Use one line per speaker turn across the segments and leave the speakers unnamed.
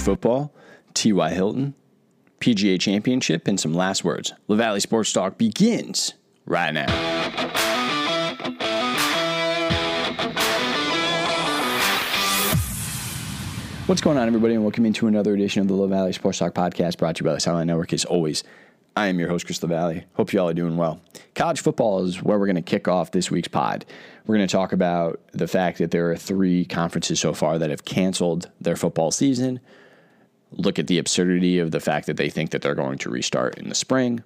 football, T.Y. Hilton, PGA Championship, and some last words. La LaValle Sports Talk begins right now. What's going on, everybody, and welcome into another edition of the LaValle Sports Talk podcast brought to you by the Sideline Network. As always, I am your host, Chris LaValle. Hope you all are doing well. College football is where we're going to kick off this week's pod. We're going to talk about the fact that there are three conferences so far that have canceled their football season look at the absurdity of the fact that they think that they're going to restart in the spring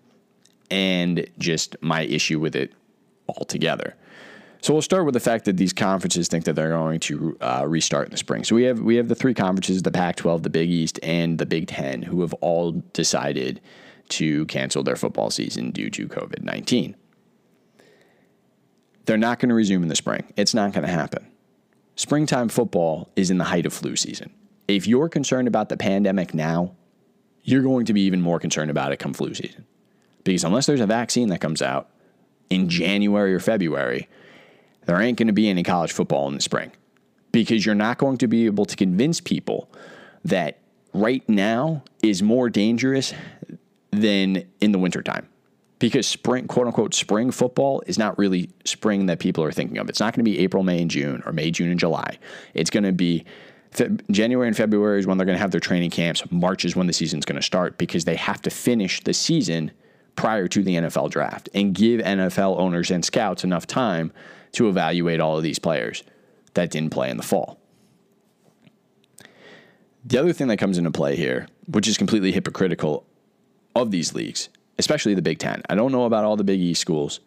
and just my issue with it altogether. So we'll start with the fact that these conferences think that they're going to uh, restart in the spring. So we have we have the three conferences: the Pac-12, the Big East, and the Big Ten, who have all decided to cancel their football season due to COVID nineteen. They're not going to resume in the spring. It's not going to happen. Springtime football is in the height of flu season if you're concerned about the pandemic now, you're going to be even more concerned about it come flu season. Because unless there's a vaccine that comes out in January or February, there ain't going to be any college football in the spring. Because you're not going to be able to convince people that right now is more dangerous than in the wintertime. Because spring, quote unquote, spring football is not really spring that people are thinking of. It's not going to be April, May, and June or May, June, and July. It's going to be January and February is when they're going to have their training camps. March is when the season's going to start because they have to finish the season prior to the NFL draft and give NFL owners and scouts enough time to evaluate all of these players that didn't play in the fall. The other thing that comes into play here, which is completely hypocritical of these leagues, especially the Big Ten. I don't know about all the Big East schools,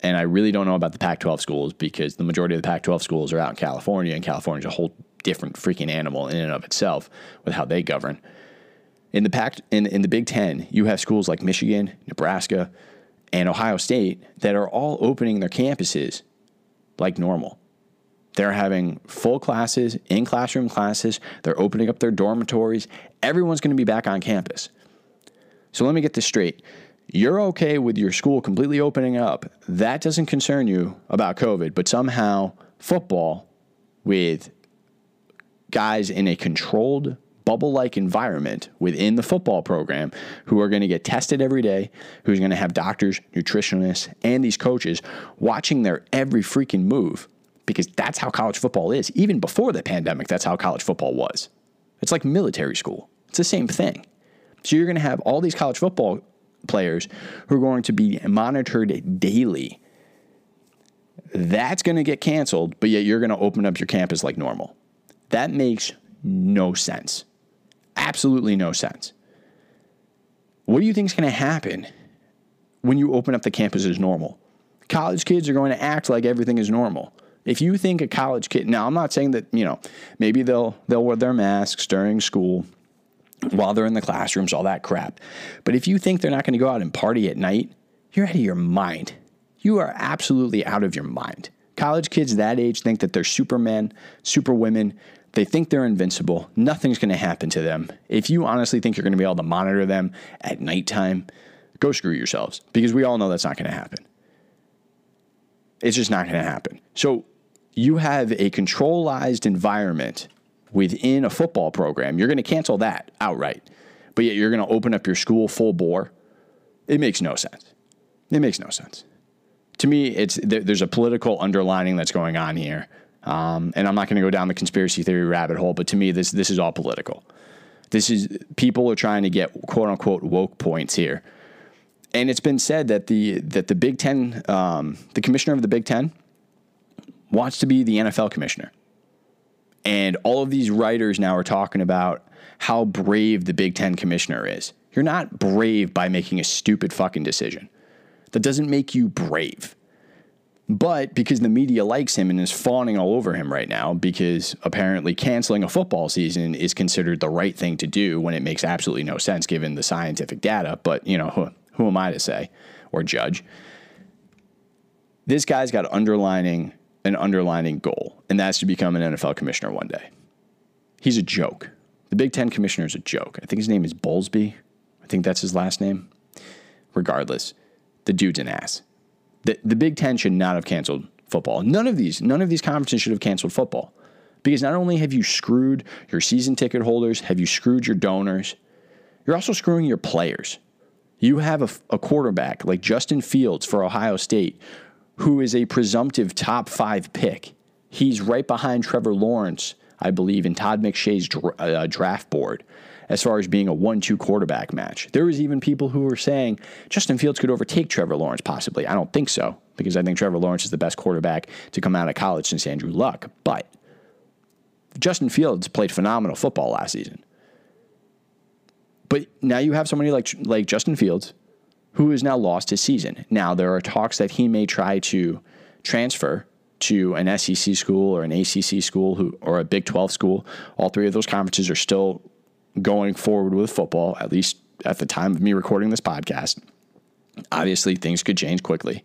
and I really don't know about the Pac 12 schools because the majority of the Pac 12 schools are out in California, and California is a whole different freaking animal in and of itself with how they govern. In the pact in, in the Big Ten, you have schools like Michigan, Nebraska, and Ohio State that are all opening their campuses like normal. They're having full classes, in classroom classes. They're opening up their dormitories. Everyone's going to be back on campus. So let me get this straight. You're okay with your school completely opening up. That doesn't concern you about COVID, but somehow football with guys in a controlled bubble like environment within the football program who are going to get tested every day, who's going to have doctors, nutritionists, and these coaches watching their every freaking move because that's how college football is. Even before the pandemic, that's how college football was. It's like military school, it's the same thing. So you're going to have all these college football players who are going to be monitored daily. That's going to get canceled, but yet you're going to open up your campus like normal. That makes no sense. Absolutely no sense. What do you think is going to happen when you open up the campus as normal? College kids are going to act like everything is normal. If you think a college kid, now I'm not saying that, you know, maybe they'll they'll wear their masks during school while they're in the classrooms, all that crap. But if you think they're not going to go out and party at night, you're out of your mind. You are absolutely out of your mind. College kids that age think that they're supermen, superwomen, they think they're invincible. Nothing's going to happen to them. If you honestly think you're going to be able to monitor them at nighttime, go screw yourselves because we all know that's not going to happen. It's just not going to happen. So you have a controlized environment within a football program. You're going to cancel that outright, but yet you're going to open up your school full bore. It makes no sense. It makes no sense. To me, it's there's a political underlining that's going on here um, and I'm not going to go down the conspiracy theory rabbit hole, but to me, this this is all political. This is people are trying to get quote unquote woke points here, and it's been said that the that the Big Ten, um, the commissioner of the Big Ten, wants to be the NFL commissioner, and all of these writers now are talking about how brave the Big Ten commissioner is. You're not brave by making a stupid fucking decision. That doesn't make you brave. But because the media likes him and is fawning all over him right now, because apparently canceling a football season is considered the right thing to do when it makes absolutely no sense given the scientific data. But, you know, who, who am I to say or judge? This guy's got underlining an underlining goal, and that's to become an NFL commissioner one day. He's a joke. The Big Ten commissioner is a joke. I think his name is Bowlesby. I think that's his last name. Regardless, the dude's an ass. The, the Big Ten should not have canceled football. None of these, none of these conferences should have canceled football. Because not only have you screwed your season ticket holders, have you screwed your donors, you're also screwing your players. You have a, a quarterback like Justin Fields for Ohio State, who is a presumptive top five pick. He's right behind Trevor Lawrence, I believe, in Todd McShay's uh, draft board as far as being a one two quarterback match. There was even people who were saying Justin Fields could overtake Trevor Lawrence possibly. I don't think so because I think Trevor Lawrence is the best quarterback to come out of college since Andrew Luck. But Justin Fields played phenomenal football last season. But now you have somebody like like Justin Fields who has now lost his season. Now there are talks that he may try to transfer to an SEC school or an ACC school who or a Big 12 school. All three of those conferences are still going forward with football, at least at the time of me recording this podcast. Obviously, things could change quickly.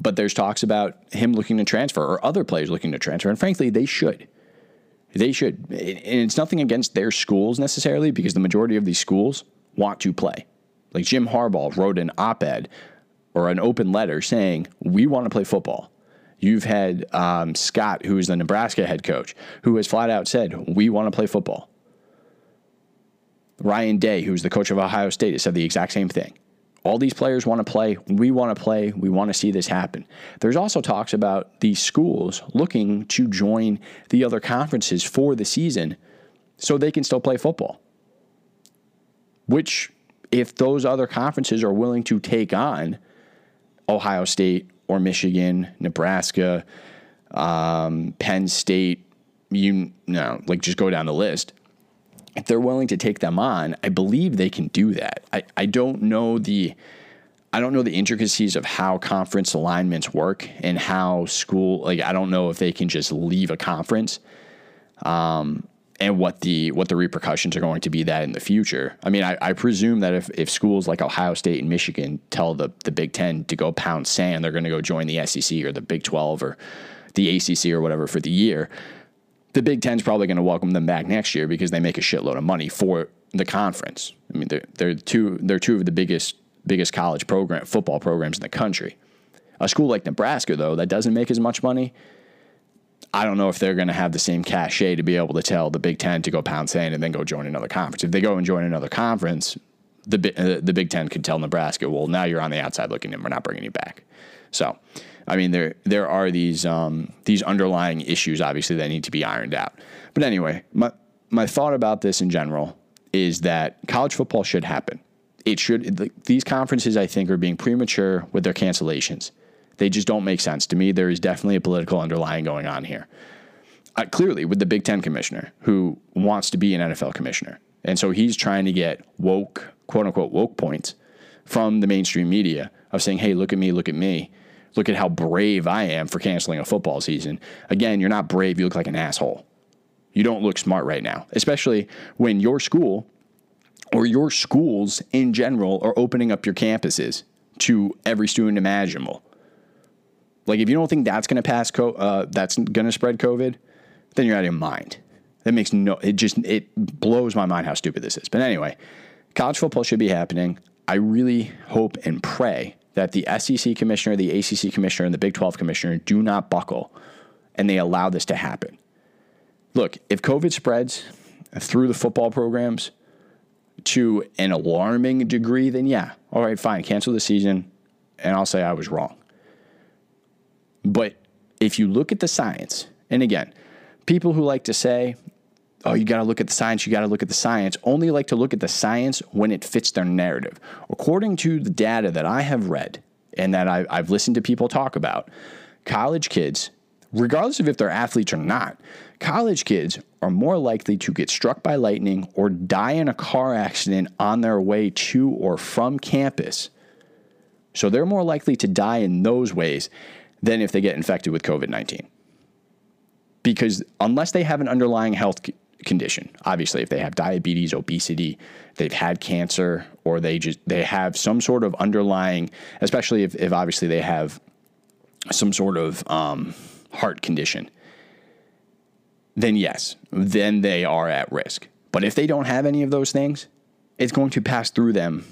But there's talks about him looking to transfer or other players looking to transfer. And frankly, they should. They should. And it's nothing against their schools necessarily because the majority of these schools want to play. Like Jim Harbaugh wrote an op ed or an open letter saying, We want to play football. You've had um, Scott, who is the Nebraska head coach, who has flat out said, We want to play football. Ryan Day, who's the coach of Ohio State, has said the exact same thing. All these players want to play. We want to play. We want to see this happen. There's also talks about these schools looking to join the other conferences for the season so they can still play football. Which, if those other conferences are willing to take on Ohio State or Michigan, Nebraska, um, Penn State, you know, like just go down the list if they're willing to take them on, I believe they can do that. I, I don't know the I don't know the intricacies of how conference alignments work and how school like I don't know if they can just leave a conference. Um, and what the what the repercussions are going to be that in the future. I mean, I, I, presume that if, if schools like Ohio State and Michigan tell the, the Big Ten to go pound sand, they're going to go join the SEC or the Big Twelve or the ACC or whatever for the year the Big Ten's probably going to welcome them back next year because they make a shitload of money for the conference. I mean, they're, they're two they're two of the biggest biggest college program football programs in the country. A school like Nebraska, though, that doesn't make as much money. I don't know if they're going to have the same cachet to be able to tell the Big Ten to go pound sand and then go join another conference. If they go and join another conference, the uh, the Big Ten could tell Nebraska, well, now you're on the outside looking in. We're not bringing you back. So I mean, there there are these um, these underlying issues, obviously, that need to be ironed out. But anyway, my my thought about this in general is that college football should happen. It should. These conferences, I think, are being premature with their cancellations. They just don't make sense to me. There is definitely a political underlying going on here. Uh, clearly, with the Big Ten commissioner who wants to be an NFL commissioner, and so he's trying to get woke, quote unquote, woke points from the mainstream media of saying, "Hey, look at me, look at me." Look at how brave I am for canceling a football season. Again, you're not brave. You look like an asshole. You don't look smart right now, especially when your school or your schools in general are opening up your campuses to every student imaginable. Like, if you don't think that's going to pass, co- uh, that's going to spread COVID, then you're out of your mind. That makes no, it just, it blows my mind how stupid this is. But anyway, college football should be happening. I really hope and pray that the SEC commissioner, the ACC commissioner, and the Big 12 commissioner do not buckle and they allow this to happen. Look, if COVID spreads through the football programs to an alarming degree, then yeah, all right, fine, cancel the season and I'll say I was wrong. But if you look at the science, and again, people who like to say, oh, you got to look at the science, you got to look at the science, only like to look at the science when it fits their narrative. According to the data that I have read and that I, I've listened to people talk about, college kids, regardless of if they're athletes or not, college kids are more likely to get struck by lightning or die in a car accident on their way to or from campus. So they're more likely to die in those ways than if they get infected with COVID 19 because unless they have an underlying health condition. Obviously, if they have diabetes, obesity, they've had cancer, or they just they have some sort of underlying, especially if, if obviously they have some sort of um, heart condition, then yes, then they are at risk. But if they don't have any of those things, it's going to pass through them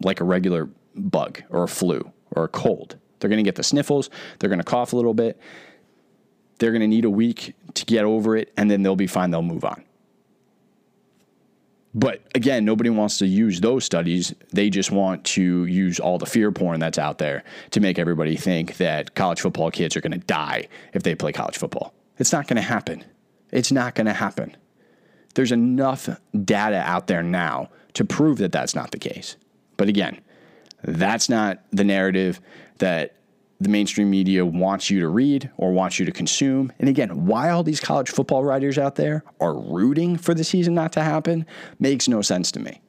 like a regular bug or a flu or a cold. They're going to get the sniffles, they're going to cough a little bit, they're going to need a week to get over it, and then they'll be fine. They'll move on. But again, nobody wants to use those studies. They just want to use all the fear porn that's out there to make everybody think that college football kids are going to die if they play college football. It's not going to happen. It's not going to happen. There's enough data out there now to prove that that's not the case. But again, that's not the narrative that the mainstream media wants you to read or wants you to consume. And again, why all these college football writers out there are rooting for the season not to happen makes no sense to me.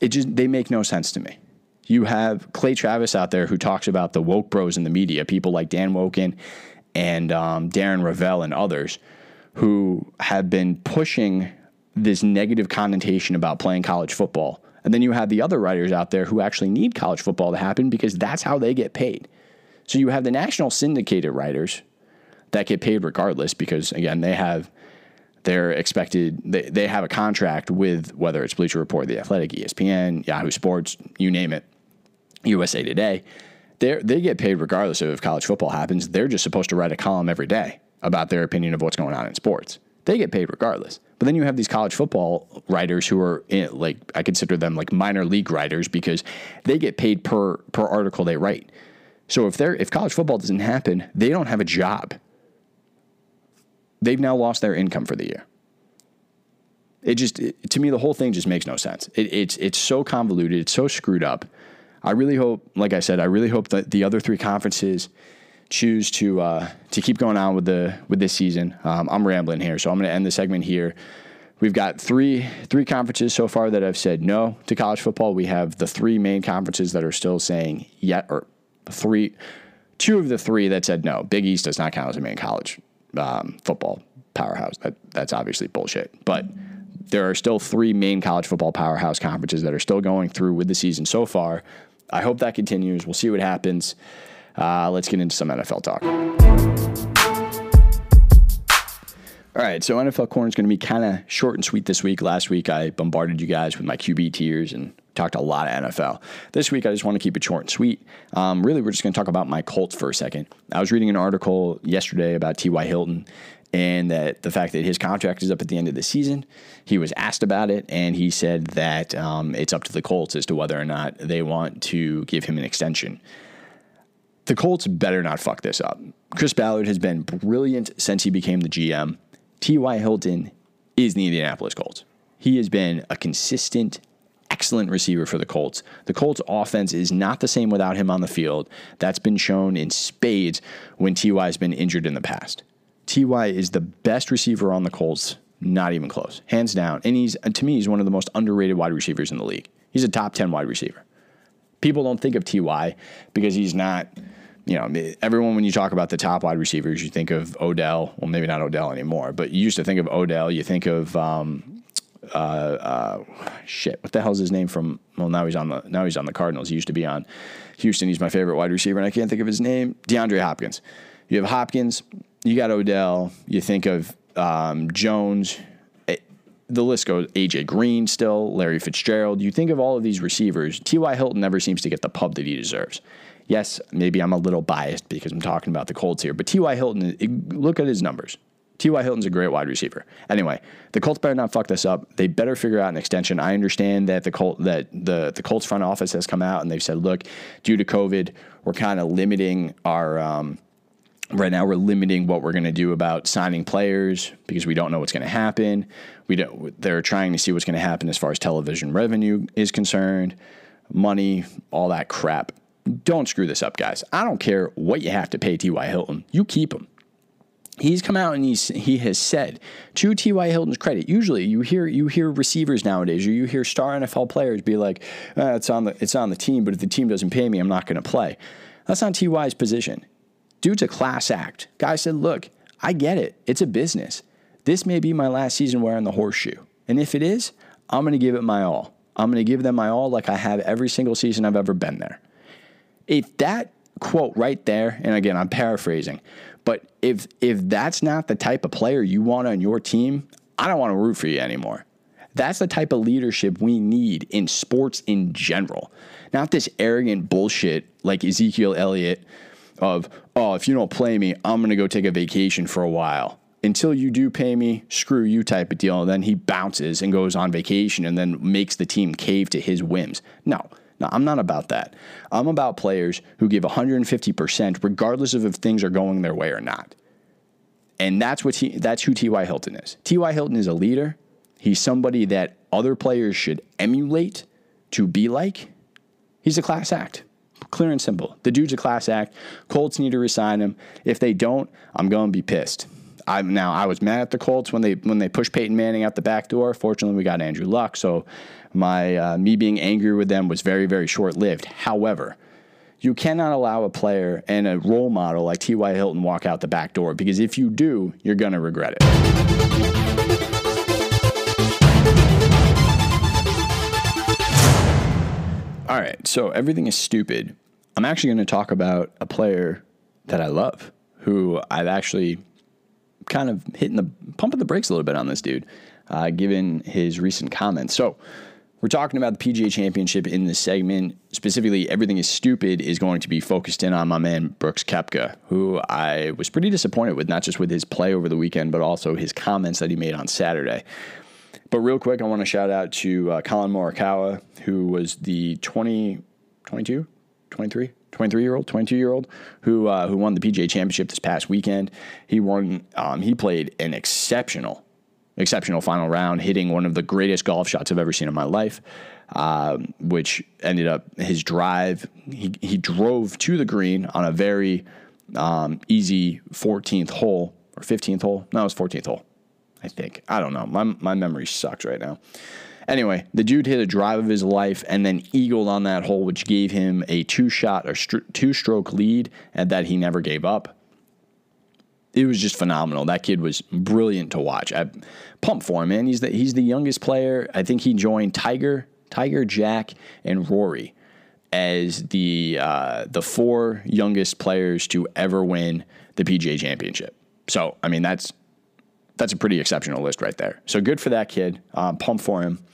It just they make no sense to me. You have Clay Travis out there who talks about the woke bros in the media, people like Dan Wolken and um, Darren Rovell and others who have been pushing this negative connotation about playing college football. And then you have the other writers out there who actually need college football to happen because that's how they get paid. So you have the national syndicated writers that get paid regardless because again they have they're expected they, they have a contract with whether it's Bleacher Report, The Athletic, ESPN, Yahoo Sports, you name it, USA Today. They they get paid regardless of if college football happens. They're just supposed to write a column every day about their opinion of what's going on in sports. They get paid regardless. But then you have these college football writers who are in, like I consider them like minor league writers because they get paid per per article they write. So if they're if college football doesn't happen, they don't have a job. They've now lost their income for the year. It just it, to me the whole thing just makes no sense. It, it's it's so convoluted, it's so screwed up. I really hope, like I said, I really hope that the other three conferences choose to uh, to keep going on with the with this season. Um, I'm rambling here, so I'm going to end the segment here. We've got three three conferences so far that have said no to college football. We have the three main conferences that are still saying yet or three, two of the three that said no. Big East does not count as a main college um, football powerhouse. That that's obviously bullshit. But there are still three main college football powerhouse conferences that are still going through with the season so far. I hope that continues. We'll see what happens. Uh, let's get into some NFL talk. All right, so NFL corner is going to be kind of short and sweet this week. Last week, I bombarded you guys with my QB tiers and talked a lot of NFL. This week, I just want to keep it short and sweet. Um, really, we're just going to talk about my Colts for a second. I was reading an article yesterday about T.Y. Hilton and that the fact that his contract is up at the end of the season. He was asked about it, and he said that um, it's up to the Colts as to whether or not they want to give him an extension. The Colts better not fuck this up. Chris Ballard has been brilliant since he became the GM. T.Y. Hilton is the Indianapolis Colts. He has been a consistent excellent receiver for the Colts. The Colts offense is not the same without him on the field. That's been shown in spades when TY has been injured in the past. TY is the best receiver on the Colts, not even close, hands down. And he's to me, he's one of the most underrated wide receivers in the league. He's a top 10 wide receiver. People don't think of TY because he's not you know, everyone when you talk about the top wide receivers, you think of Odell. Well, maybe not Odell anymore, but you used to think of Odell. You think of um, uh, uh, shit, what the hell's his name from? Well, now he's on the now he's on the Cardinals. He used to be on Houston. He's my favorite wide receiver, and I can't think of his name. DeAndre Hopkins. You have Hopkins. You got Odell. You think of um, Jones. It, the list goes. AJ Green still. Larry Fitzgerald. You think of all of these receivers. T.Y. Hilton never seems to get the pub that he deserves. Yes, maybe I'm a little biased because I'm talking about the Colts here, but T.Y. Hilton, look at his numbers. T.Y. Hilton's a great wide receiver. Anyway, the Colts better not fuck this up. They better figure out an extension. I understand that the Colt that the the Colts front office has come out and they've said, look, due to COVID, we're kind of limiting our um, right now we're limiting what we're going to do about signing players because we don't know what's going to happen. We don't. They're trying to see what's going to happen as far as television revenue is concerned, money, all that crap. Don't screw this up, guys. I don't care what you have to pay T.Y. Hilton. You keep him he's come out and he's he has said to T.Y. Hilton's credit. Usually, you hear you hear receivers nowadays, or you hear star NFL players be like, eh, "It's on the it's on the team, but if the team doesn't pay me, I'm not going to play." That's not T.Y.'s position. Dude's a class act. Guy said, "Look, I get it. It's a business. This may be my last season wearing the horseshoe, and if it is, I'm going to give it my all. I'm going to give them my all, like I have every single season I've ever been there." If that quote right there, and again, I'm paraphrasing, but if if that's not the type of player you want on your team, I don't want to root for you anymore. That's the type of leadership we need in sports in general. Not this arrogant bullshit like Ezekiel Elliott of, oh, if you don't play me, I'm going to go take a vacation for a while. until you do pay me, screw you type of deal. And then he bounces and goes on vacation and then makes the team cave to his whims. No, no, I'm not about that. I'm about players who give 150% regardless of if things are going their way or not. And that's what that's who T.Y. Hilton is. T.Y. Hilton is a leader. He's somebody that other players should emulate to be like. He's a class act. Clear and simple. The dude's a class act. Colts need to resign him. If they don't, I'm going to be pissed. I now I was mad at the Colts when they when they pushed Peyton Manning out the back door. Fortunately, we got Andrew Luck, so my uh, me being angry with them was very very short lived. However, you cannot allow a player and a role model like T.Y. Hilton walk out the back door because if you do, you're gonna regret it. All right, so everything is stupid. I'm actually going to talk about a player that I love, who I've actually kind of hitting the pumping the brakes a little bit on this dude, uh, given his recent comments. So we're talking about the PGA Championship in this segment. Specifically, everything is stupid is going to be focused in on my man Brooks Koepka, who I was pretty disappointed with, not just with his play over the weekend, but also his comments that he made on Saturday. But real quick, I want to shout out to uh, Collin Morikawa, who was the 20, 22, 23 23 year old, 22 year old who uh, who won the PGA Championship this past weekend. He won. Um, he played an exceptional, exceptional final round, hitting one of the greatest golf shots I've ever seen in my life. Um, which ended up his drive. He he drove to the green on a very um, easy 14th hole or 15th hole. No, it was 14th hole. I think. I don't know. My my memory sucks right now. Anyway, the dude hit a drive of his life and then eagled on that hole, which gave him a two shot or two stroke lead, and that he never gave up. It was just phenomenal. That kid was brilliant to watch. I pumped for him, man. He's the he's the youngest player. I think he joined Tiger, Tiger, Jack, and Rory as the uh, the four youngest players to ever win the PGA Championship. So, I mean, that's that's a pretty exceptional list right there. So good for that kid. Um, pump for him.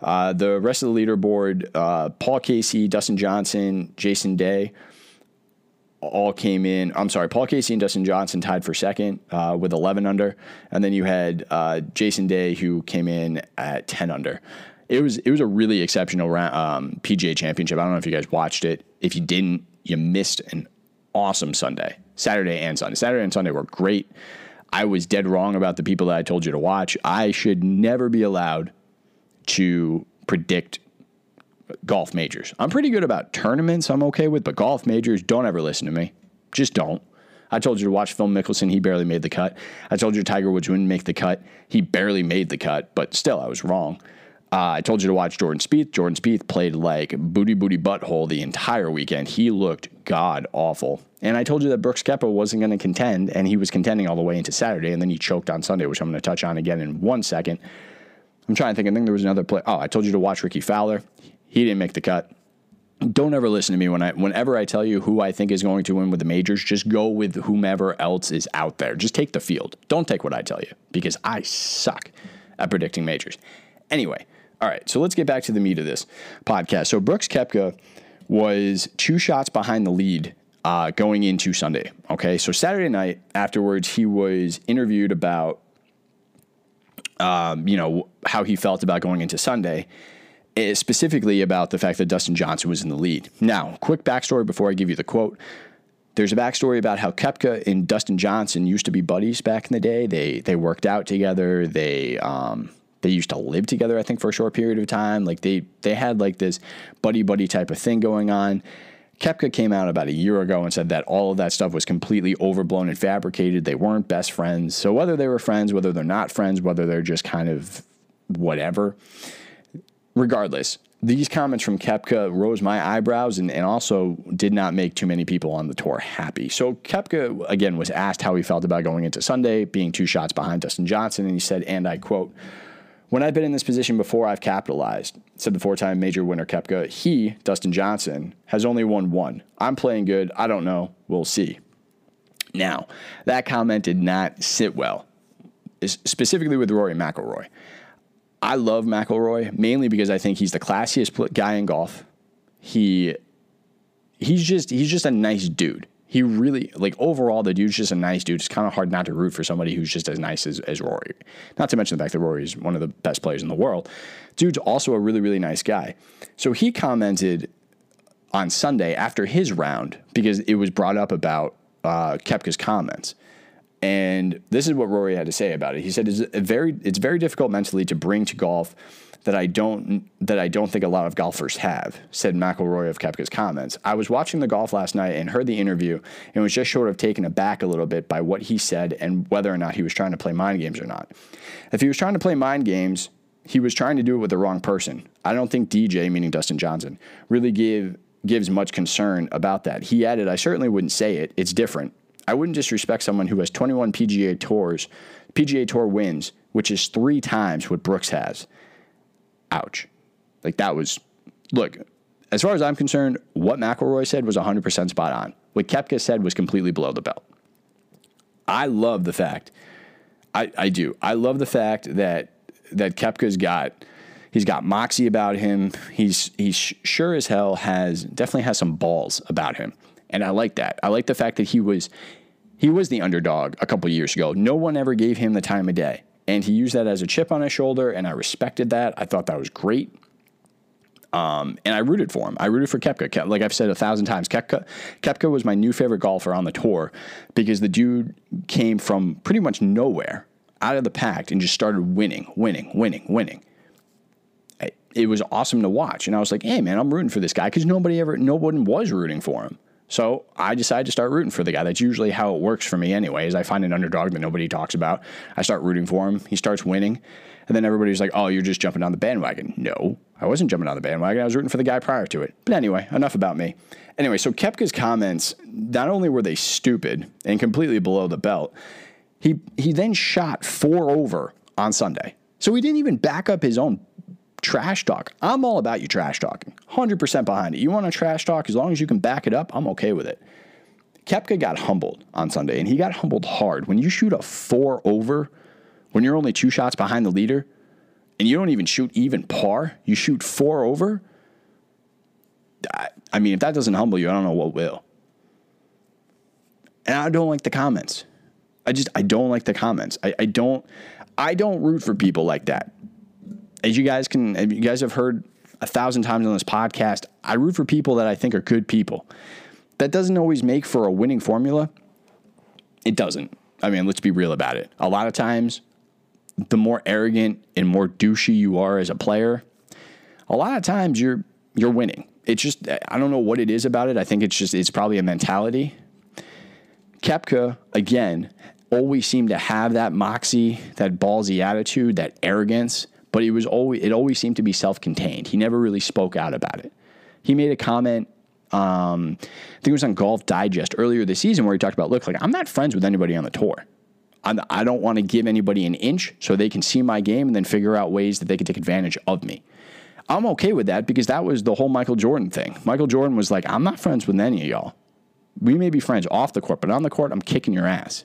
Uh, the rest of the leaderboard, uh, Paul Casey, Dustin Johnson, Jason Day, all came in. I'm sorry, Paul Casey and Dustin Johnson tied for second uh, with 11 under, and then you had uh, Jason Day who came in at 10 under. It was it was a really exceptional round, um, PGA Championship. I don't know if you guys watched it. If you didn't, you missed an awesome Sunday, Saturday and Sunday. Saturday and Sunday were great. I was dead wrong about the people that I told you to watch. I should never be allowed to predict golf majors. I'm pretty good about tournaments, I'm okay with, but golf majors, don't ever listen to me. Just don't. I told you to watch Phil Mickelson. He barely made the cut. I told you Tiger Woods wouldn't make the cut. He barely made the cut, but still, I was wrong. Uh, I told you to watch Jordan Spieth. Jordan Spieth played like booty booty butthole the entire weekend. He looked god awful. And I told you that Brooks Koepka wasn't going to contend, and he was contending all the way into Saturday, and then he choked on Sunday, which I'm going to touch on again in one second. I'm trying to think. I think there was another play. Oh, I told you to watch Rickie Fowler. He didn't make the cut. Don't ever listen to me when I whenever I tell you who I think is going to win with the majors. Just go with whomever else is out there. Just take the field. Don't take what I tell you because I suck at predicting majors. Anyway, all right, so let's get back to the meat of this podcast. So Brooks Koepka was two shots behind the lead uh, going into Sunday. Okay, so Saturday night afterwards, he was interviewed about, um, you know, how he felt about going into Sunday, eh, specifically about the fact that Dustin Johnson was in the lead. Now, quick backstory before I give you the quote. There's a backstory about how Koepka and Dustin Johnson used to be buddies back in the day. They they worked out together. They um, they used to live together, I think, for a short period of time. Like they they had like this buddy buddy type of thing going on. Koepka came out about a year ago and said that all of that stuff was completely overblown and fabricated. They weren't best friends. So whether they were friends, whether they're not friends, whether they're just kind of whatever, regardless, these comments from Koepka rose my eyebrows and, and also did not make too many people on the tour happy. So Koepka, again, was asked how he felt about going into Sunday, being two shots behind Dustin Johnson, and he said, and I quote, when I've been in this position before, I've capitalized, said the four time major winner Koepka. He, Dustin Johnson, has only won one. I'm playing good. I don't know. We'll see. Now, that comment did not sit well, specifically with Rory McIlroy. I love McIlroy mainly because I think he's the classiest guy in golf. He he's just he's just a nice dude. He really like overall the dude's just a nice dude. It's kind of hard not to root for somebody who's just as nice as, as Rory. Not to mention the fact that Rory is one of the best players in the world. Dude's also a really, really nice guy. So he commented on Sunday after his round because it was brought up about uh, Koepka's comments. And this is what Rory had to say about it. He said, "It's very, it's very difficult mentally to bring to golf that I don't that I don't think a lot of golfers have," said McIlroy of Koepka's comments. I was watching the golf last night and heard the interview and was just short of taken aback a little bit by what he said and whether or not he was trying to play mind games or not. If he was trying to play mind games, he was trying to do it with the wrong person. I don't think DJ, meaning Dustin Johnson, really give gives much concern about that. He added, I certainly wouldn't say it. It's different. I wouldn't disrespect someone who has 21 PGA Tours, PGA Tour wins, which is three times what Brooks has. Ouch. Like that was, look, as far as I'm concerned, what McIlroy said was 100% spot on. What Koepka said was completely below the belt. I love the fact, I, I do. I love the fact that that Koepka's got he's got moxie about him. He's he's sure as hell has definitely has some balls about him, and I like that. I like the fact that he was he was the underdog a couple years ago. No one ever gave him the time of day, and he used that as a chip on his shoulder, and I respected that. I thought that was great. Um, and I rooted for him. I rooted for Koepka. Like I've said a thousand times, Koepka, Koepka was my new favorite golfer on the tour because the dude came from pretty much nowhere out of the pack and just started winning, winning, winning, winning it was awesome to watch. And I was like, hey, man, I'm rooting for this guy because nobody ever, no one was rooting for him. So I decided to start rooting for the guy. That's usually how it works for me, anyways. I find an underdog that nobody talks about. I start rooting for him. He starts winning. And then everybody's like, oh, you're just jumping on the bandwagon. No, I wasn't jumping on the bandwagon. I was rooting for the guy prior to it. But anyway, enough about me. Anyway, so Koepka's comments, not only were they stupid and completely below the belt, he, he then shot four over on Sunday. So he didn't even back up his own trash talk. I'm all about you trash talking. 100% behind it. You want to trash talk as long as you can back it up, I'm okay with it. Koepka got humbled on Sunday, and he got humbled hard. When you shoot a four over, when you're only two shots behind the leader, and you don't even shoot even par, you shoot four over. I mean, if that doesn't humble you, I don't know what will. And I don't like the comments. I just I don't like the comments. I, I don't I don't root for people like that as you guys can, you guys have heard a thousand times on this podcast, I root for people that I think are good people. That doesn't always make for a winning formula. It doesn't. I mean, let's be real about it. A lot of times, the more arrogant and more douchey you are as a player, a lot of times you're you're winning. It's just I don't know what it is about it. I think it's just it's probably a mentality. Koepka again always seemed to have that moxie, that ballsy attitude, that arrogance but it was always it always seemed to be self-contained. He never really spoke out about it. He made a comment. Um, I think it was on Golf Digest earlier this season where he talked about, look, like I'm not friends with anybody on the tour. I'm, I do not want to give anybody an inch so they can see my game and then figure out ways that they can take advantage of me. I'm okay with that because that was the whole Michael Jordan thing. Michael Jordan was like, I'm not friends with any of y'all. We may be friends off the court, but on the court, I'm kicking your ass.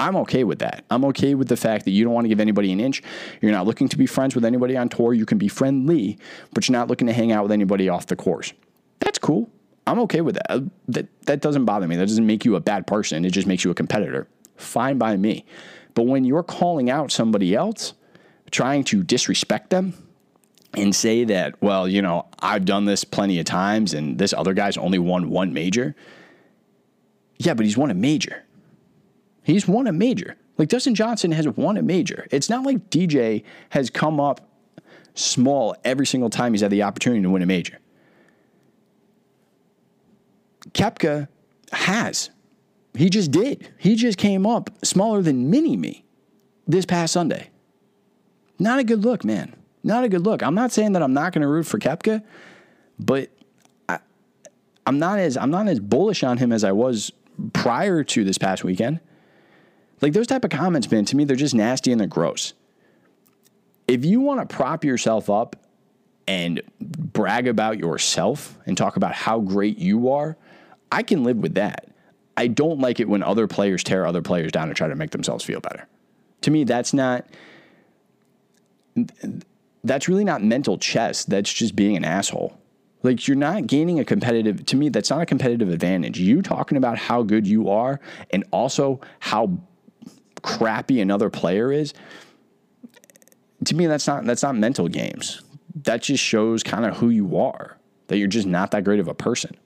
I'm okay with that. I'm okay with the fact that you don't want to give anybody an inch. You're not looking to be friends with anybody on tour. You can be friendly, but you're not looking to hang out with anybody off the course. That's cool. I'm okay with that. Uh, that that doesn't bother me. That doesn't make you a bad person. It just makes you a competitor. Fine by me. But when you're calling out somebody else, trying to disrespect them and say that, well, you know, I've done this plenty of times and this other guy's only won one major. Yeah, but he's won a major. He's won a major. Like Dustin Johnson has won a major. It's not like DJ has come up small every single time he's had the opportunity to win a major. Koepka has. He just did. He just came up smaller than mini me this past Sunday. Not a good look, man. Not a good look. I'm not saying that I'm not going to root for Koepka, but I, I'm not as I'm not as bullish on him as I was prior to this past weekend. Like those type of comments, man, to me, they're just nasty and they're gross. If you want to prop yourself up and brag about yourself and talk about how great you are, I can live with that. I don't like it when other players tear other players down and try to make themselves feel better. To me, that's not that's really not mental chess. That's just being an asshole. Like you're not gaining a competitive to me that's not a competitive advantage. You talking about how good you are and also how crappy another player is. To me that's not that's not mental games. That just shows kind of who you are. That you're just not that great of a person.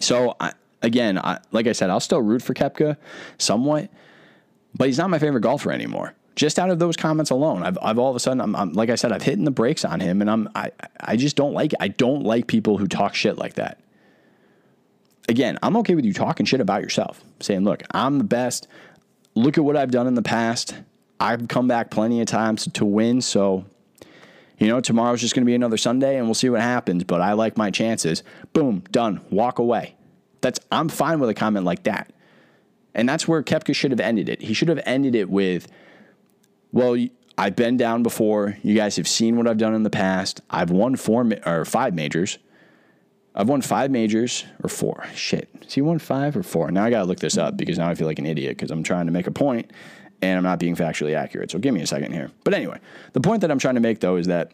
So I, again, I, like I said, I'll still root for Koepka somewhat, but he's not my favorite golfer anymore just out of those comments alone, I've, I've all of a sudden, I'm, I'm, like I said, I've hit the brakes on him, and I'm I I just don't like it. I don't like people who talk shit like that. Again, I'm okay with you talking shit about yourself, saying, "Look, I'm the best. Look at what I've done in the past. I've come back plenty of times to win, so." You know, tomorrow's just going to be another Sunday and we'll see what happens, but I like my chances. Boom, done. Walk away. That's I'm fine with a comment like that. And that's where Koepka should have ended it. He should have ended it with well, I've been down before. You guys have seen what I've done in the past. I've won four or five majors. I've won five majors or four. Shit. Has he won five or four? Now I got to look this up because now I feel like an idiot because I'm trying to make a point and I'm not being factually accurate. So give me a second here. But anyway, the point that I'm trying to make though is that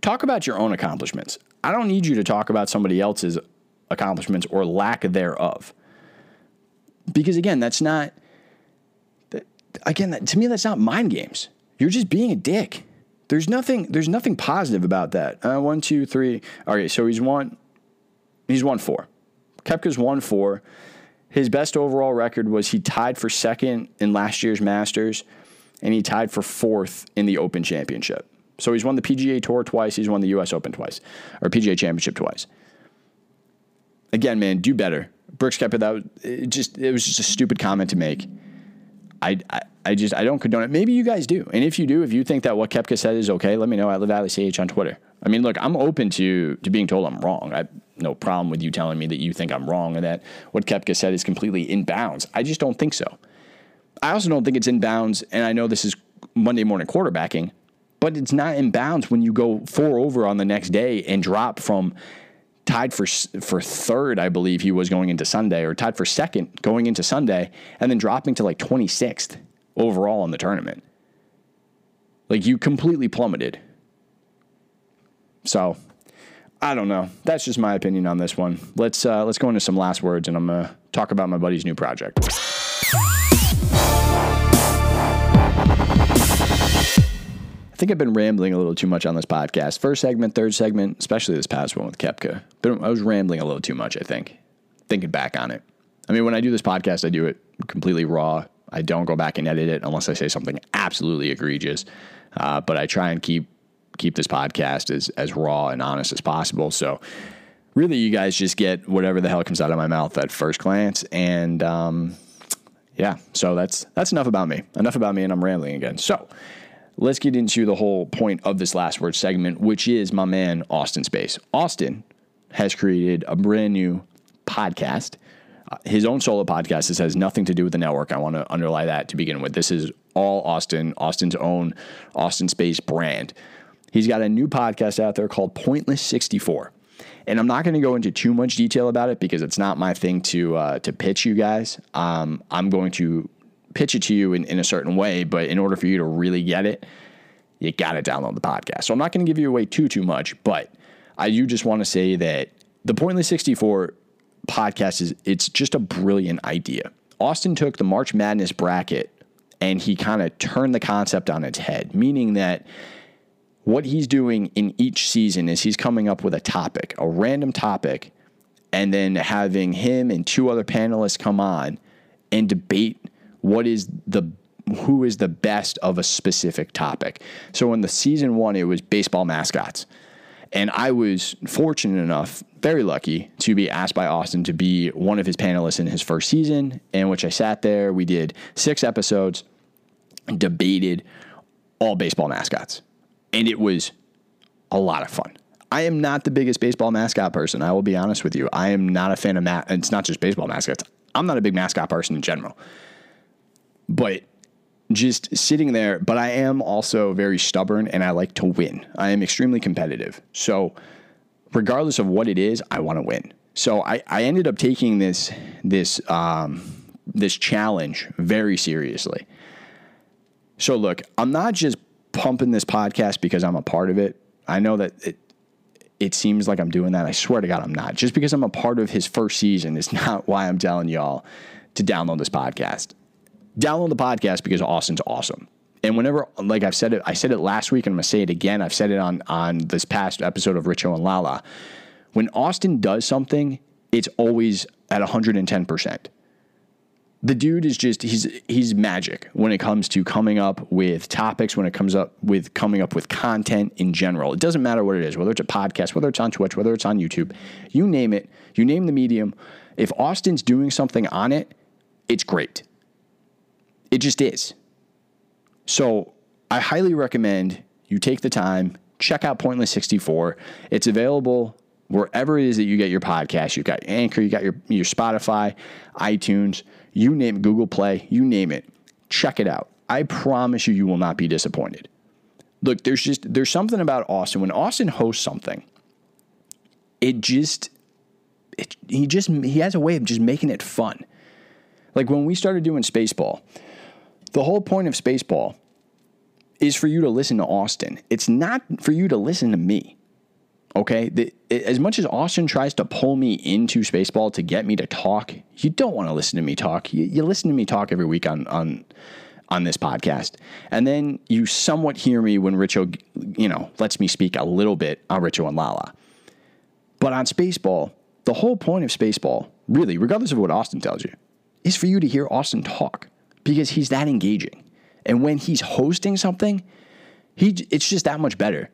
talk about your own accomplishments. I don't need you to talk about somebody else's accomplishments or lack thereof. Because again, that's not again, that, to me, that's not mind games. You're just being a dick. There's nothing. There's nothing positive about that. Uh, one, two, three. Okay, so he's won. He's won four. Koepka's won four. His best overall record was he tied for second in last year's Masters, and he tied for fourth in the Open Championship. So he's won the PGA Tour twice. He's won the U.S. Open twice, or PGA Championship twice. Again, man, do better. Brooks Koepka, that just it was just a stupid comment to make. I, I, I just I don't condone it. Maybe you guys do, and if you do, if you think that what Koepka said is okay, let me know I live at LaValleyCH on Twitter. I mean, look, I'm open to to being told I'm wrong. I have no problem with you telling me that you think I'm wrong and that what Koepka said is completely in bounds. I just don't think so. I also don't think it's in bounds, and I know this is Monday morning quarterbacking, but it's not in bounds when you go four over on the next day and drop from tied for for third, I believe he was going into Sunday, or tied for second going into Sunday, and then dropping to like 26th overall in the tournament. Like you completely plummeted. So I don't know. That's just my opinion on this one. Let's uh, let's go into some last words, and I'm gonna talk about my buddy's new project. I think I've been rambling a little too much on this podcast. First segment, third segment, especially this past one with Koepka. But I was rambling a little too much, I think, thinking back on it. I mean, when I do this podcast, I do it completely raw. I don't go back and edit it unless I say something absolutely egregious. Uh, but I try and keep keep this podcast as as raw and honest as possible. So really, you guys just get whatever the hell comes out of my mouth at first glance, and um, yeah. So that's that's enough about me. Enough about me, and I'm rambling again. So let's get into the whole point of this last word segment, which is my man, Austin Space. Austin has created a brand new podcast, uh, his own solo podcast. This has nothing to do with the network. I want to underlie that to begin with. This is all Austin, Austin's own Austin Space brand. He's got a new podcast out there called Pointless 64. And I'm not going to go into too much detail about it because it's not my thing to uh, to pitch you guys. Um, I'm going to pitch it to you in, in a certain way, but in order for you to really get it, you got to download the podcast. So I'm not going to give you away too, too much, but I do just want to say that the Pointless 64 podcast is, it's just a brilliant idea. Austin took the March Madness bracket and he kind of turned the concept on its head, meaning that what he's doing in each season is he's coming up with a topic, a random topic, and then having him and two other panelists come on and debate what is the who is the best of a specific topic. So in the season one, it was baseball mascots. And I was fortunate enough, very lucky, to be asked by Austin to be one of his panelists in his first season, in which I sat there. We did six episodes, debated all baseball mascots. And it was a lot of fun. I am not the biggest baseball mascot person. I will be honest with you. I am not a fan of ma- it's not just baseball mascots. I'm not a big mascot person in general. But just sitting there, but I am also very stubborn and I like to win. I am extremely competitive. So, regardless of what it is, I want to win. So I, I ended up taking this this um, this challenge very seriously. So look, I'm not just pumping this podcast because I'm a part of it. I know that it, it seems like I'm doing that. I swear to God, I'm not. Just because I'm a part of his first season is not why I'm telling y'all to download this podcast. Download the podcast because Austin's awesome. And whenever, like I've said it, I said it last week, and I'm gonna say it again. I've said it on on this past episode of Richo and Lala. When Austin does something, it's always at 110 percent the dude is just he's he's magic when it comes to coming up with topics when it comes up with coming up with content in general. It doesn't matter what it is whether it's a podcast whether it's on twitch whether it's on youtube you name it you name the medium. If austin's doing something on it it's great. It just is. So i highly recommend you take the time check out pointless 64 it's available wherever it is that you get your podcast. You got anchor you got your your spotify itunes you name it, Google Play, you name it. Check it out. I promise you, you will not be disappointed. Look, there's just there's something about Austin. When Austin hosts something, it just it, he just he has a way of just making it fun. Like when we started doing Spaceball, the whole point of Spaceball is for you to listen to Austin. It's not for you to listen to me. Okay, the, as much as Austin tries to pull me into Spaceball to get me to talk, you don't want to listen to me talk. You, you listen to me talk every week on on on this podcast, and then you somewhat hear me when Richo, you know, lets me speak a little bit on Richo and Lala. But on Spaceball, the whole point of Spaceball, really, regardless of what Austin tells you, is for you to hear Austin talk because he's that engaging, and when he's hosting something, he it's just that much better.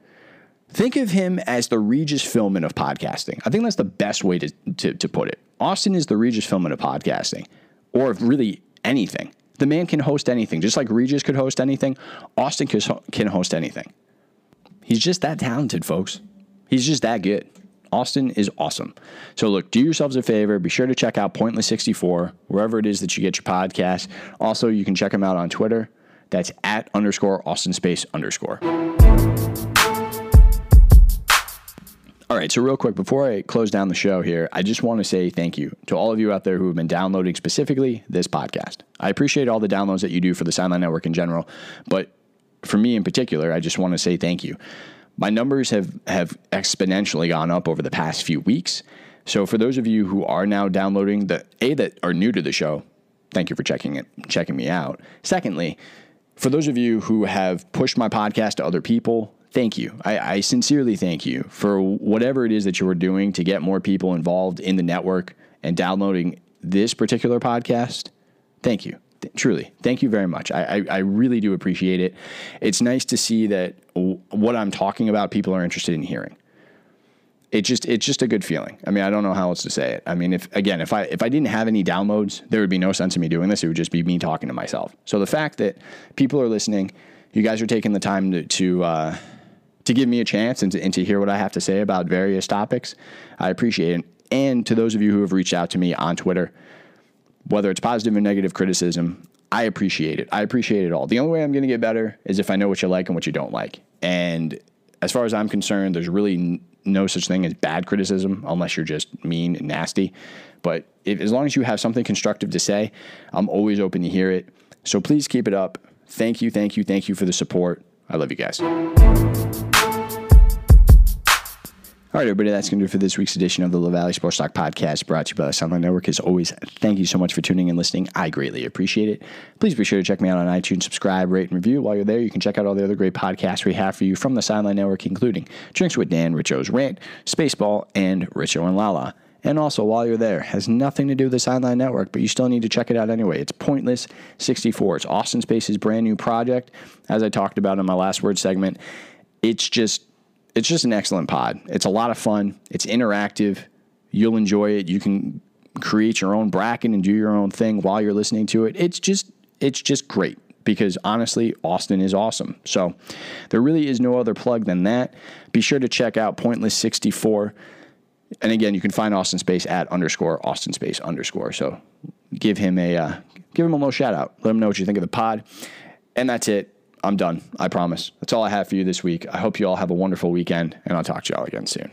Think of him as the Regis Philbin of podcasting. I think that's the best way to, to, to put it. Austin is the Regis Philbin of podcasting, or really anything. The man can host anything. Just like Regis could host anything, Austin can host anything. He's just that talented, folks. He's just that good. Austin is awesome. So, look, do yourselves a favor. Be sure to check out Pointless 64, wherever it is that you get your podcast. Also, you can check him out on Twitter. That's at underscore Austin space underscore. All right, so real quick, before I close down the show here, I just want to say thank you to all of you out there who have been downloading specifically this podcast. I appreciate all the downloads that you do for the Sideline Network in general, but for me in particular, I just want to say thank you. My numbers have, have exponentially gone up over the past few weeks. So for those of you who are now downloading the A that are new to the show, thank you for checking it, checking me out. Secondly, for those of you who have pushed my podcast to other people, thank you. I, I, sincerely thank you for whatever it is that you are doing to get more people involved in the network and downloading this particular podcast. Thank you. Th- truly, thank you very much. I, I, I, really do appreciate it. It's nice to see that w- what I'm talking about, people are interested in hearing. It just it's just a good feeling. I mean, I don't know how else to say it. I mean, if again, if I if I didn't have any downloads, there would be no sense in me doing this. It would just be me talking to myself. So the fact that people are listening, you guys are taking the time to, to uh, to give me a chance and to, and to hear what I have to say about various topics. I appreciate it. And to those of you who have reached out to me on Twitter, whether it's positive or negative criticism, I appreciate it. I appreciate it all. The only way I'm going to get better is if I know what you like and what you don't like. And as far as I'm concerned, there's really n- no such thing as bad criticism unless you're just mean and nasty. But if, as long as you have something constructive to say, I'm always open to hear it. So please keep it up. Thank you, thank you, thank you for the support. I love you guys. All right, everybody, that's going to do it for this week's edition of the LaValley Sports Talk Podcast, brought to you by the Sideline Network. As always, thank you so much for tuning in and listening. I greatly appreciate it. Please be sure to check me out on iTunes, subscribe, rate, and review. While you're there, you can check out all the other great podcasts we have for you from the Sideline Network, including Drinks with Dan, Richo's Rant, Spaceball, and Richo and Lala. And also, while you're there, has nothing to do with the Sideline Network, but you still need to check it out anyway. It's Pointless 64. It's Austin Space's brand new project. As I talked about in my last word segment, it's just it's just an excellent pod. It's a lot of fun. It's interactive. You'll enjoy it. You can create your own bracket and do your own thing while you're listening to it. It's just it's just great because honestly, Austin is awesome. So there really is no other plug than that. Be sure to check out Pointless 64. And again, you can find Austin Space at underscore Austin Space underscore. So give him a uh, give him a little shout out. Let him know what you think of the pod. And that's it. I'm done. I promise. That's all I have for you this week. I hope you all have a wonderful weekend, and I'll talk to you all again soon.